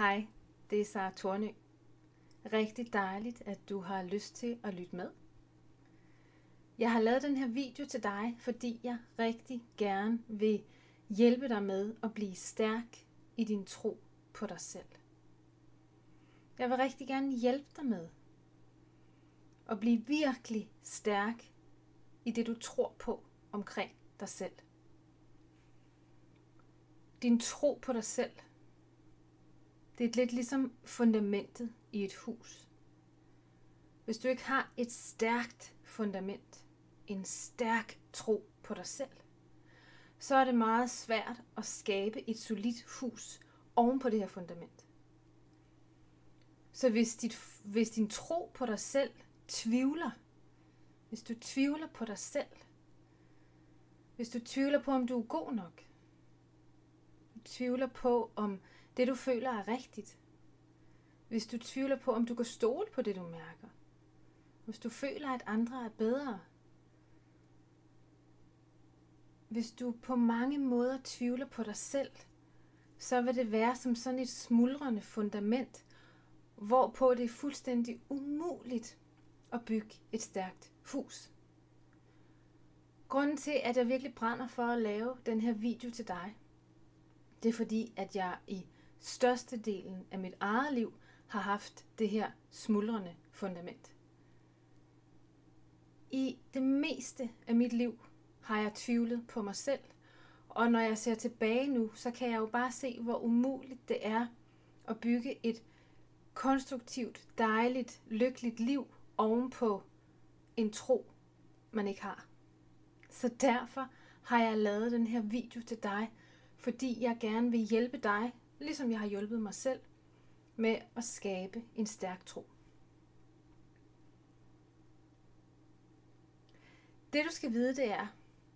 Hej, det er Sara Tornø. Rigtig dejligt, at du har lyst til at lytte med. Jeg har lavet den her video til dig, fordi jeg rigtig gerne vil hjælpe dig med at blive stærk i din tro på dig selv. Jeg vil rigtig gerne hjælpe dig med at blive virkelig stærk i det, du tror på omkring dig selv. Din tro på dig selv – det er lidt ligesom fundamentet i et hus. Hvis du ikke har et stærkt fundament, en stærk tro på dig selv, så er det meget svært at skabe et solidt hus oven på det her fundament. Så hvis, dit, hvis din tro på dig selv tvivler, hvis du tvivler på dig selv, hvis du tvivler på, om du er god nok, du tvivler på, om det du føler er rigtigt. Hvis du tvivler på, om du kan stole på det, du mærker. Hvis du føler, at andre er bedre. Hvis du på mange måder tvivler på dig selv, så vil det være som sådan et smuldrende fundament, hvorpå det er fuldstændig umuligt at bygge et stærkt hus. Grunden til, at jeg virkelig brænder for at lave den her video til dig, det er fordi, at jeg i størstedelen af mit eget liv har haft det her smuldrende fundament. I det meste af mit liv har jeg tvivlet på mig selv, og når jeg ser tilbage nu, så kan jeg jo bare se, hvor umuligt det er at bygge et konstruktivt, dejligt, lykkeligt liv ovenpå en tro, man ikke har. Så derfor har jeg lavet den her video til dig, fordi jeg gerne vil hjælpe dig ligesom jeg har hjulpet mig selv med at skabe en stærk tro. Det du skal vide, det er,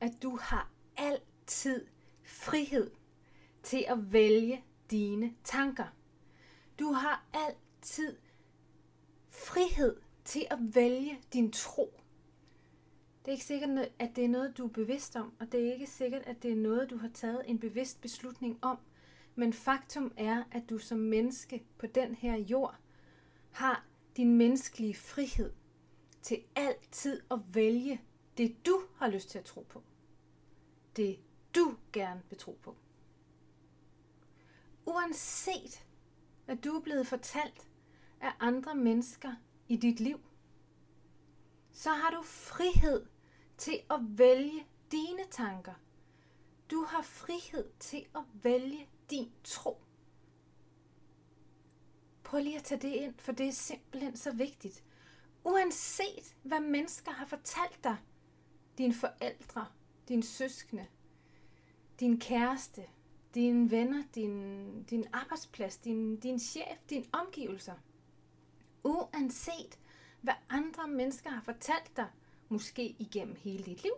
at du har altid frihed til at vælge dine tanker. Du har altid frihed til at vælge din tro. Det er ikke sikkert, at det er noget, du er bevidst om, og det er ikke sikkert, at det er noget, du har taget en bevidst beslutning om – men faktum er, at du som menneske på den her jord har din menneskelige frihed til altid at vælge det, du har lyst til at tro på. Det, du gerne vil tro på. Uanset hvad du er blevet fortalt af andre mennesker i dit liv, så har du frihed til at vælge dine tanker. Du har frihed til at vælge din tro. Prøv lige at tage det ind, for det er simpelthen så vigtigt. Uanset hvad mennesker har fortalt dig, dine forældre, dine søskende, din kæreste, dine venner, din, din arbejdsplads, din, din chef, dine omgivelser. Uanset hvad andre mennesker har fortalt dig, måske igennem hele dit liv,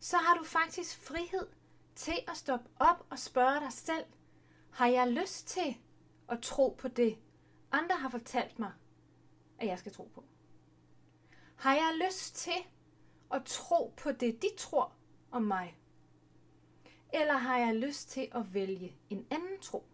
så har du faktisk frihed til at stoppe op og spørge dig selv, har jeg lyst til at tro på det, andre har fortalt mig, at jeg skal tro på? Har jeg lyst til at tro på det, de tror om mig? Eller har jeg lyst til at vælge en anden tro?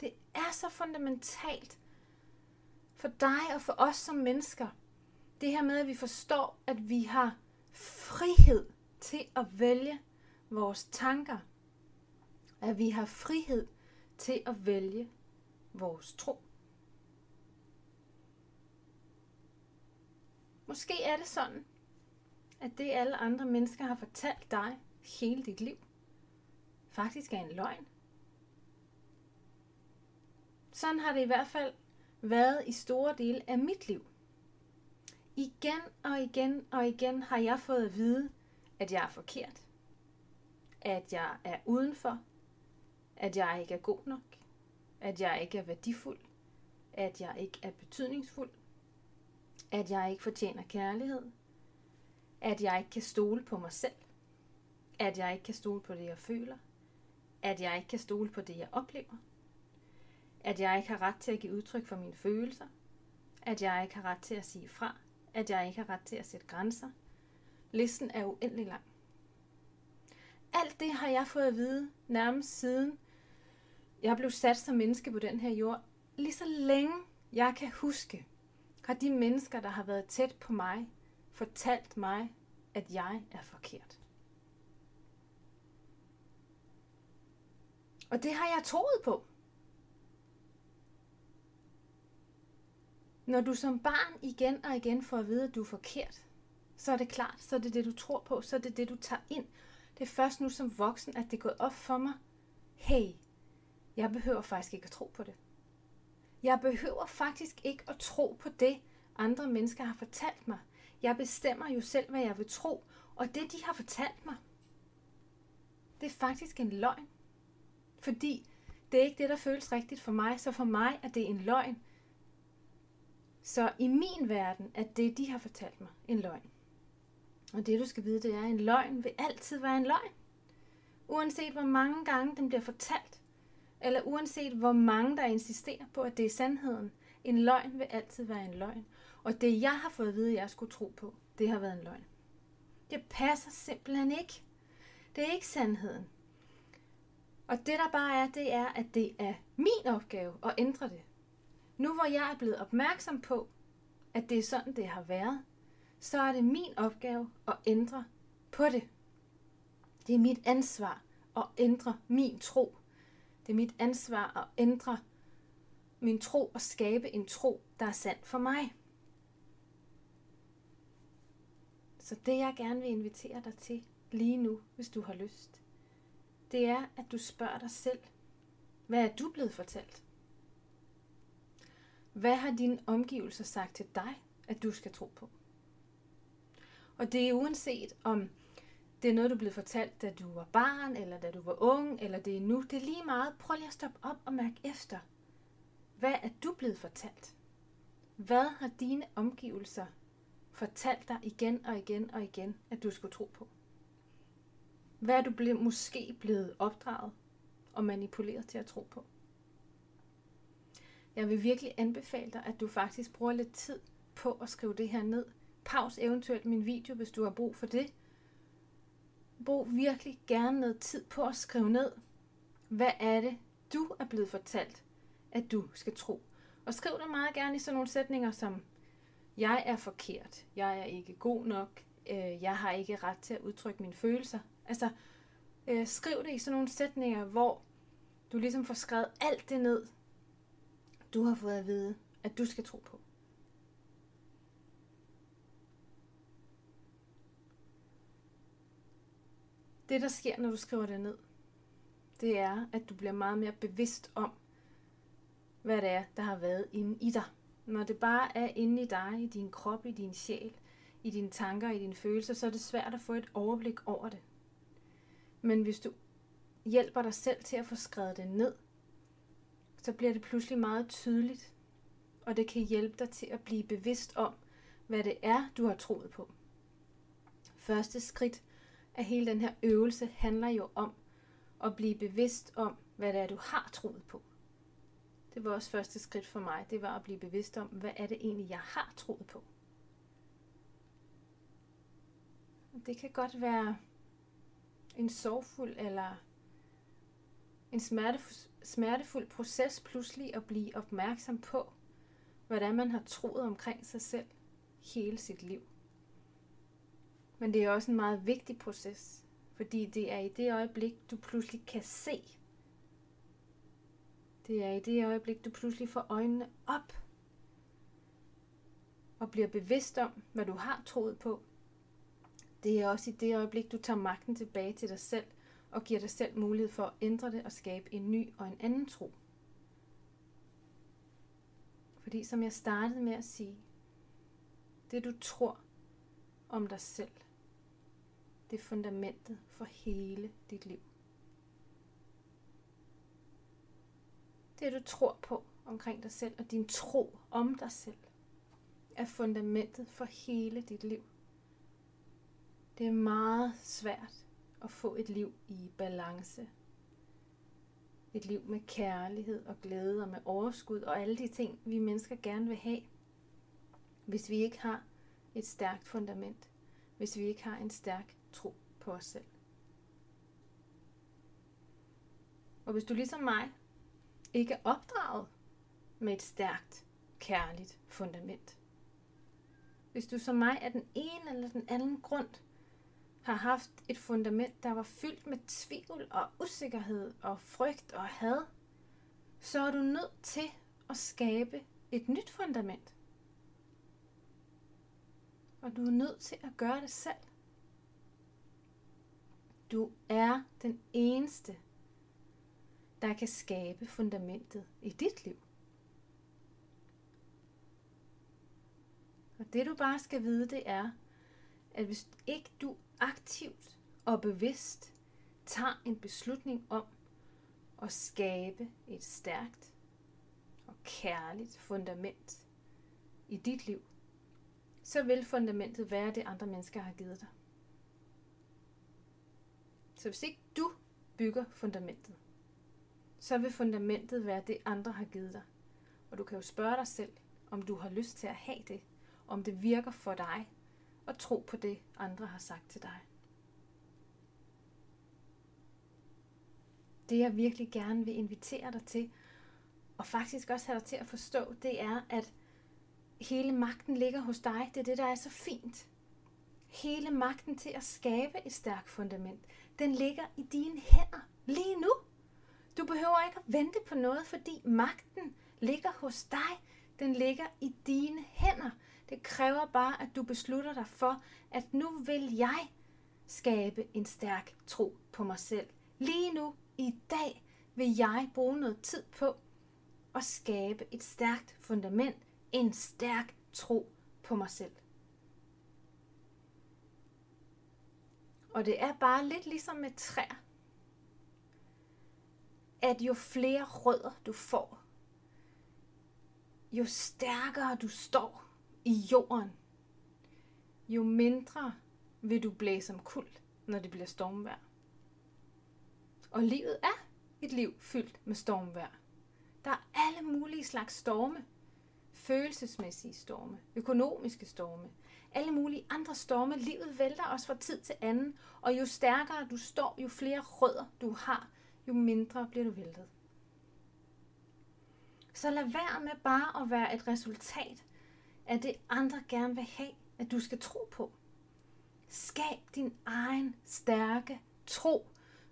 Det er så fundamentalt for dig og for os som mennesker. Det her med, at vi forstår, at vi har frihed til at vælge vores tanker, at vi har frihed til at vælge vores tro. Måske er det sådan, at det alle andre mennesker har fortalt dig hele dit liv, faktisk er en løgn. Sådan har det i hvert fald været i store dele af mit liv. Igen og igen og igen har jeg fået at vide, at jeg er forkert at jeg er udenfor, at jeg ikke er god nok, at jeg ikke er værdifuld, at jeg ikke er betydningsfuld, at jeg ikke fortjener kærlighed, at jeg ikke kan stole på mig selv, at jeg ikke kan stole på det, jeg føler, at jeg ikke kan stole på det, jeg oplever, at jeg ikke har ret til at give udtryk for mine følelser, at jeg ikke har ret til at sige fra, at jeg ikke har ret til at sætte grænser. Listen er uendelig lang. Alt det har jeg fået at vide nærmest siden jeg blev sat som menneske på den her jord, lige så længe jeg kan huske, har de mennesker, der har været tæt på mig, fortalt mig, at jeg er forkert. Og det har jeg troet på. Når du som barn igen og igen får at vide, at du er forkert, så er det klart, så er det det, du tror på, så er det det, du tager ind. Det er først nu som voksen, at det er gået op for mig. Hey, jeg behøver faktisk ikke at tro på det. Jeg behøver faktisk ikke at tro på det, andre mennesker har fortalt mig. Jeg bestemmer jo selv, hvad jeg vil tro, og det, de har fortalt mig, det er faktisk en løgn. Fordi det er ikke det, der føles rigtigt for mig, så for mig er det en løgn. Så i min verden er det, de har fortalt mig, en løgn. Og det, du skal vide, det er, at en løgn vil altid være en løgn. Uanset hvor mange gange den bliver fortalt, eller uanset hvor mange, der insisterer på, at det er sandheden. En løgn vil altid være en løgn. Og det, jeg har fået at vide, at jeg skulle tro på, det har været en løgn. Det passer simpelthen ikke. Det er ikke sandheden. Og det, der bare er, det er, at det er min opgave at ændre det. Nu hvor jeg er blevet opmærksom på, at det er sådan, det har været, så er det min opgave at ændre på det. Det er mit ansvar at ændre min tro. Det er mit ansvar at ændre min tro og skabe en tro, der er sand for mig. Så det jeg gerne vil invitere dig til lige nu, hvis du har lyst, det er, at du spørger dig selv, hvad er du blevet fortalt? Hvad har dine omgivelser sagt til dig, at du skal tro på? Og det er uanset om det er noget, du er blevet fortalt, da du var barn, eller da du var ung, eller det er nu. Det er lige meget. Prøv lige at stoppe op og mærke efter. Hvad er du blevet fortalt? Hvad har dine omgivelser fortalt dig igen og igen og igen, at du skulle tro på? Hvad er du ble- måske blevet opdraget og manipuleret til at tro på? Jeg vil virkelig anbefale dig, at du faktisk bruger lidt tid på at skrive det her ned. Paus eventuelt min video, hvis du har brug for det. Brug virkelig gerne noget tid på at skrive ned, hvad er det, du er blevet fortalt, at du skal tro. Og skriv det meget gerne i sådan nogle sætninger som, jeg er forkert, jeg er ikke god nok, øh, jeg har ikke ret til at udtrykke mine følelser. Altså, øh, skriv det i sådan nogle sætninger, hvor du ligesom får skrevet alt det ned, du har fået at vide, at du skal tro på. Det, der sker, når du skriver det ned, det er, at du bliver meget mere bevidst om, hvad det er, der har været inde i dig. Når det bare er inde i dig, i din krop, i din sjæl, i dine tanker, i dine følelser, så er det svært at få et overblik over det. Men hvis du hjælper dig selv til at få skrevet det ned, så bliver det pludselig meget tydeligt, og det kan hjælpe dig til at blive bevidst om, hvad det er, du har troet på. Første skridt at hele den her øvelse handler jo om at blive bevidst om, hvad det er, du har troet på. Det var også første skridt for mig. Det var at blive bevidst om, hvad er det egentlig, jeg har troet på. Det kan godt være en sorgfuld eller en smertefuld, smertefuld proces pludselig at blive opmærksom på, hvordan man har troet omkring sig selv hele sit liv. Men det er også en meget vigtig proces, fordi det er i det øjeblik, du pludselig kan se. Det er i det øjeblik, du pludselig får øjnene op og bliver bevidst om, hvad du har troet på. Det er også i det øjeblik, du tager magten tilbage til dig selv og giver dig selv mulighed for at ændre det og skabe en ny og en anden tro. Fordi som jeg startede med at sige, det du tror om dig selv, det er fundamentet for hele dit liv. Det du tror på omkring dig selv og din tro om dig selv, er fundamentet for hele dit liv. Det er meget svært at få et liv i balance. Et liv med kærlighed og glæde og med overskud og alle de ting, vi mennesker gerne vil have, hvis vi ikke har et stærkt fundament, hvis vi ikke har en stærk tro på os selv. Og hvis du ligesom mig ikke er opdraget med et stærkt, kærligt fundament. Hvis du som mig af den ene eller den anden grund har haft et fundament, der var fyldt med tvivl og usikkerhed og frygt og had, så er du nødt til at skabe et nyt fundament. Og du er nødt til at gøre det selv. Du er den eneste, der kan skabe fundamentet i dit liv. Og det du bare skal vide, det er, at hvis ikke du aktivt og bevidst tager en beslutning om at skabe et stærkt og kærligt fundament i dit liv, så vil fundamentet være det, andre mennesker har givet dig. Så hvis ikke du bygger fundamentet, så vil fundamentet være det, andre har givet dig. Og du kan jo spørge dig selv, om du har lyst til at have det, om det virker for dig, og tro på det, andre har sagt til dig. Det jeg virkelig gerne vil invitere dig til, og faktisk også have dig til at forstå, det er, at hele magten ligger hos dig. Det er det, der er så fint. Hele magten til at skabe et stærkt fundament, den ligger i dine hænder lige nu. Du behøver ikke at vente på noget, fordi magten ligger hos dig. Den ligger i dine hænder. Det kræver bare, at du beslutter dig for, at nu vil jeg skabe en stærk tro på mig selv. Lige nu, i dag, vil jeg bruge noget tid på at skabe et stærkt fundament, en stærk tro på mig selv. Og det er bare lidt ligesom med træer. At jo flere rødder du får, jo stærkere du står i jorden, jo mindre vil du blæse omkuld, når det bliver stormvejr. Og livet er et liv fyldt med stormvejr. Der er alle mulige slags storme. Følelsesmæssige storme, økonomiske storme, alle mulige andre storme. Livet vælter os fra tid til anden, og jo stærkere du står, jo flere rødder du har, jo mindre bliver du væltet. Så lad være med bare at være et resultat af det, andre gerne vil have, at du skal tro på. Skab din egen stærke tro.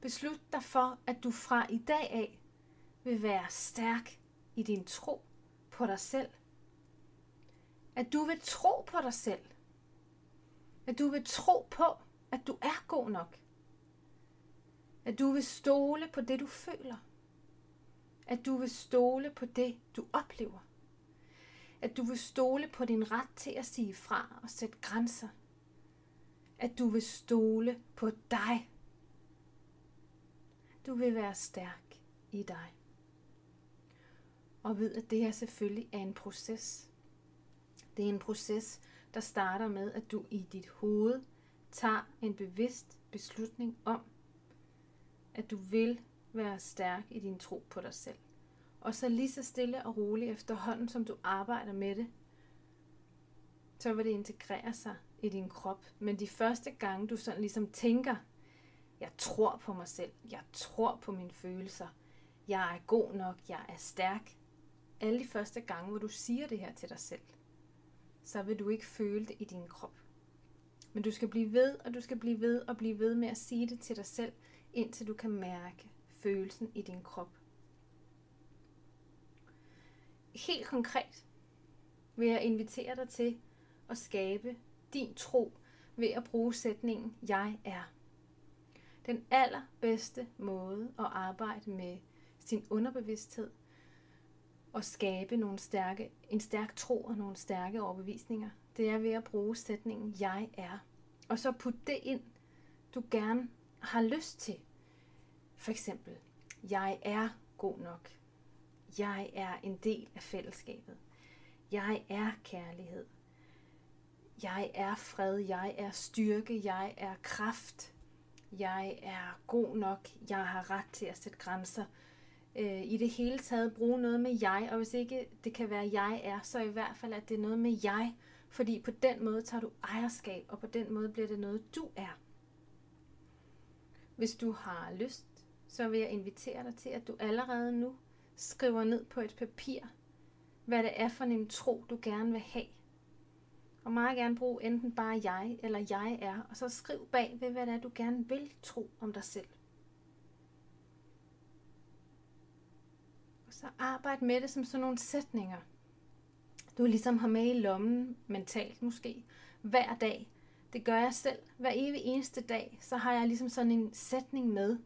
Beslut dig for, at du fra i dag af vil være stærk i din tro på dig selv. At du vil tro på dig selv. At du vil tro på, at du er god nok. At du vil stole på det, du føler. At du vil stole på det, du oplever. At du vil stole på din ret til at sige fra og sætte grænser. At du vil stole på dig. Du vil være stærk i dig. Og ved, at det her selvfølgelig er en proces. Det er en proces, der starter med, at du i dit hoved tager en bevidst beslutning om, at du vil være stærk i din tro på dig selv. Og så lige så stille og roligt efterhånden, som du arbejder med det, så vil det integrere sig i din krop. Men de første gange, du sådan ligesom tænker, jeg tror på mig selv, jeg tror på mine følelser, jeg er god nok, jeg er stærk. Alle de første gange, hvor du siger det her til dig selv, så vil du ikke føle det i din krop. Men du skal blive ved, og du skal blive ved og blive ved med at sige det til dig selv, indtil du kan mærke følelsen i din krop. Helt konkret vil jeg invitere dig til at skabe din tro ved at bruge sætningen Jeg er. Den allerbedste måde at arbejde med sin underbevidsthed og skabe nogle stærke, en stærk tro og nogle stærke overbevisninger, det er ved at bruge sætningen Jeg er. Og så putte det ind, du gerne har lyst til. For eksempel, jeg er god nok. Jeg er en del af fællesskabet. Jeg er kærlighed. Jeg er fred. Jeg er styrke. Jeg er kraft. Jeg er god nok. Jeg har ret til at sætte grænser. Øh, I det hele taget bruge noget med jeg, og hvis ikke det kan være jeg er, så i hvert fald at det er noget med jeg, fordi på den måde tager du ejerskab, og på den måde bliver det noget du er. Hvis du har lyst, så vil jeg invitere dig til, at du allerede nu skriver ned på et papir, hvad det er for en tro, du gerne vil have. Og meget gerne bruge enten bare jeg eller jeg er, og så skriv bag ved, hvad det er, du gerne vil tro om dig selv. Så arbejd med det som sådan nogle sætninger. Du ligesom har med i lommen, mentalt måske, hver dag. Det gør jeg selv. Hver evig eneste dag, så har jeg ligesom sådan en sætning med,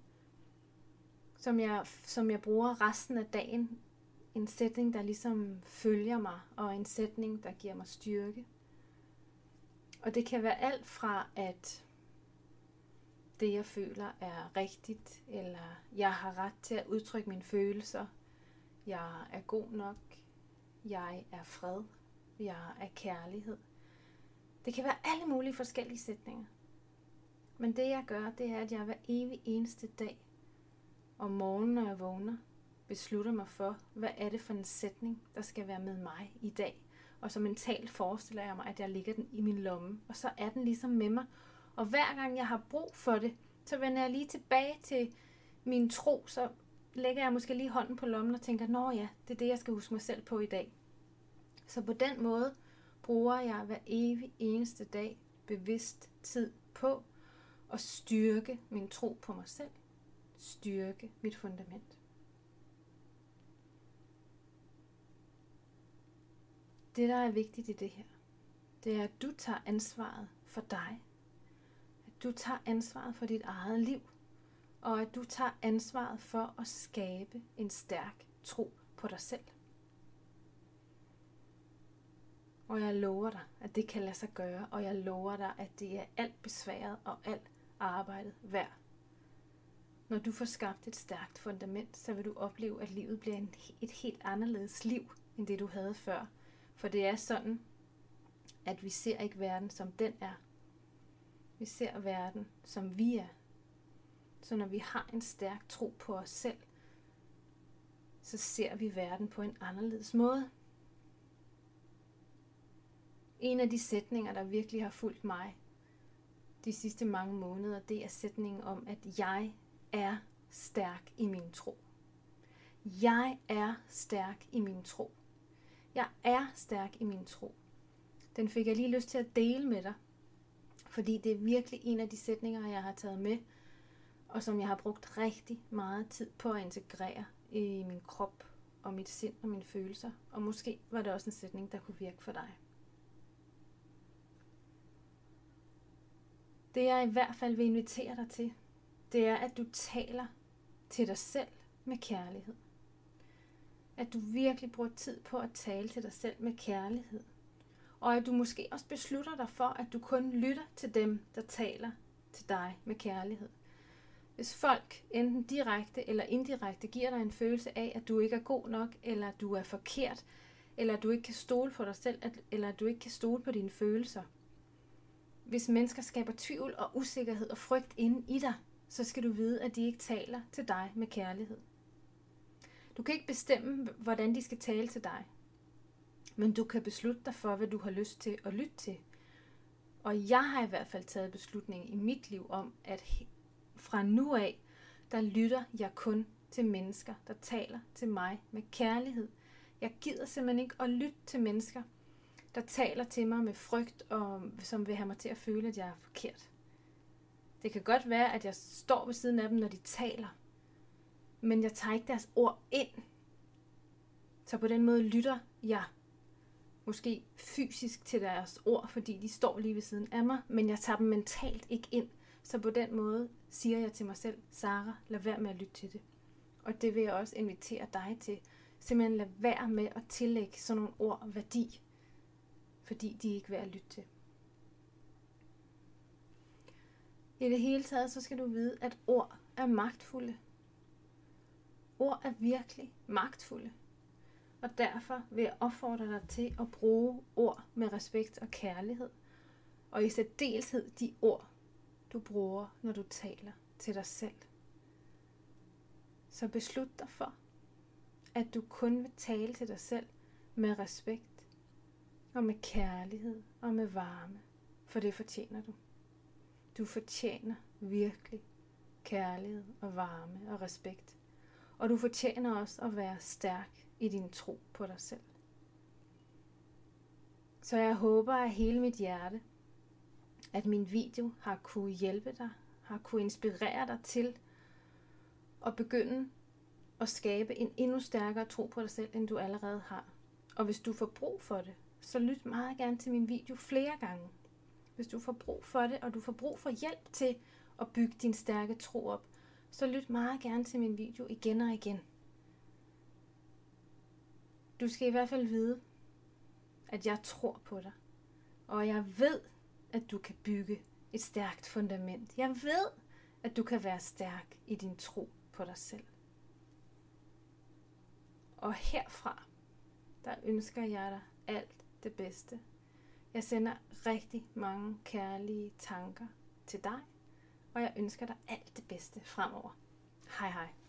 som jeg, som jeg bruger resten af dagen. En sætning, der ligesom følger mig, og en sætning, der giver mig styrke. Og det kan være alt fra, at det, jeg føler, er rigtigt, eller jeg har ret til at udtrykke mine følelser, jeg er god nok, jeg er fred, jeg er kærlighed. Det kan være alle mulige forskellige sætninger. Men det jeg gør, det er, at jeg hver evig eneste dag om morgenen, når jeg vågner, beslutter mig for, hvad er det for en sætning, der skal være med mig i dag. Og så mentalt forestiller jeg mig, at jeg ligger den i min lomme, og så er den ligesom med mig. Og hver gang jeg har brug for det, så vender jeg lige tilbage til min tro, så lægger jeg måske lige hånden på lommen og tænker, nå ja, det er det, jeg skal huske mig selv på i dag. Så på den måde bruger jeg hver evig eneste dag bevidst tid på at styrke min tro på mig selv, styrke mit fundament. Det, der er vigtigt i det her, det er, at du tager ansvaret for dig. At du tager ansvaret for dit eget liv. Og at du tager ansvaret for at skabe en stærk tro på dig selv. Og jeg lover dig, at det kan lade sig gøre, og jeg lover dig, at det er alt besværet og alt arbejdet værd. Når du får skabt et stærkt fundament, så vil du opleve, at livet bliver en, et helt anderledes liv, end det du havde før. For det er sådan, at vi ser ikke verden som den er. Vi ser verden som vi er. Så når vi har en stærk tro på os selv, så ser vi verden på en anderledes måde. En af de sætninger, der virkelig har fulgt mig de sidste mange måneder, det er sætningen om, at jeg er stærk i min tro. Jeg er stærk i min tro. Jeg er stærk i min tro. Den fik jeg lige lyst til at dele med dig, fordi det er virkelig en af de sætninger, jeg har taget med, og som jeg har brugt rigtig meget tid på at integrere i min krop og mit sind og mine følelser. Og måske var det også en sætning, der kunne virke for dig. Det jeg i hvert fald vil invitere dig til, det er, at du taler til dig selv med kærlighed. At du virkelig bruger tid på at tale til dig selv med kærlighed. Og at du måske også beslutter dig for, at du kun lytter til dem, der taler til dig med kærlighed. Hvis folk enten direkte eller indirekte giver dig en følelse af, at du ikke er god nok, eller at du er forkert, eller at du ikke kan stole på dig selv, eller at du ikke kan stole på dine følelser. Hvis mennesker skaber tvivl og usikkerhed og frygt inde i dig, så skal du vide, at de ikke taler til dig med kærlighed. Du kan ikke bestemme, hvordan de skal tale til dig. Men du kan beslutte dig for, hvad du har lyst til at lytte til. Og jeg har i hvert fald taget beslutningen i mit liv om, at fra nu af, der lytter jeg kun til mennesker, der taler til mig med kærlighed. Jeg gider simpelthen ikke at lytte til mennesker, der taler til mig med frygt, og som vil have mig til at føle, at jeg er forkert. Det kan godt være, at jeg står ved siden af dem, når de taler, men jeg tager ikke deres ord ind. Så på den måde lytter jeg måske fysisk til deres ord, fordi de står lige ved siden af mig, men jeg tager dem mentalt ikke ind. Så på den måde siger jeg til mig selv, Sara, lad være med at lytte til det. Og det vil jeg også invitere dig til. Simpelthen lad være med at tillægge sådan nogle ord værdi, fordi de ikke værd at lytte til. I det hele taget, så skal du vide, at ord er magtfulde. Ord er virkelig magtfulde. Og derfor vil jeg opfordre dig til at bruge ord med respekt og kærlighed. Og i særdeleshed de ord, du bruger, når du taler til dig selv. Så beslut dig for, at du kun vil tale til dig selv med respekt og med kærlighed og med varme, for det fortjener du. Du fortjener virkelig kærlighed og varme og respekt Og du fortjener også at være stærk i din tro på dig selv. Så jeg håber af hele mit hjerte, at min video har kunne hjælpe dig, har kunne inspirere dig til at begynde at skabe en endnu stærkere tro på dig selv, end du allerede har. Og hvis du får brug for det, så lyt meget gerne til min video flere gange. Hvis du får brug for det, og du får brug for hjælp til at bygge din stærke tro op, så lyt meget gerne til min video igen og igen. Du skal i hvert fald vide, at jeg tror på dig. Og jeg ved, at du kan bygge et stærkt fundament. Jeg ved, at du kan være stærk i din tro på dig selv. Og herfra, der ønsker jeg dig alt det bedste. Jeg sender rigtig mange kærlige tanker til dig, og jeg ønsker dig alt det bedste fremover. Hej hej.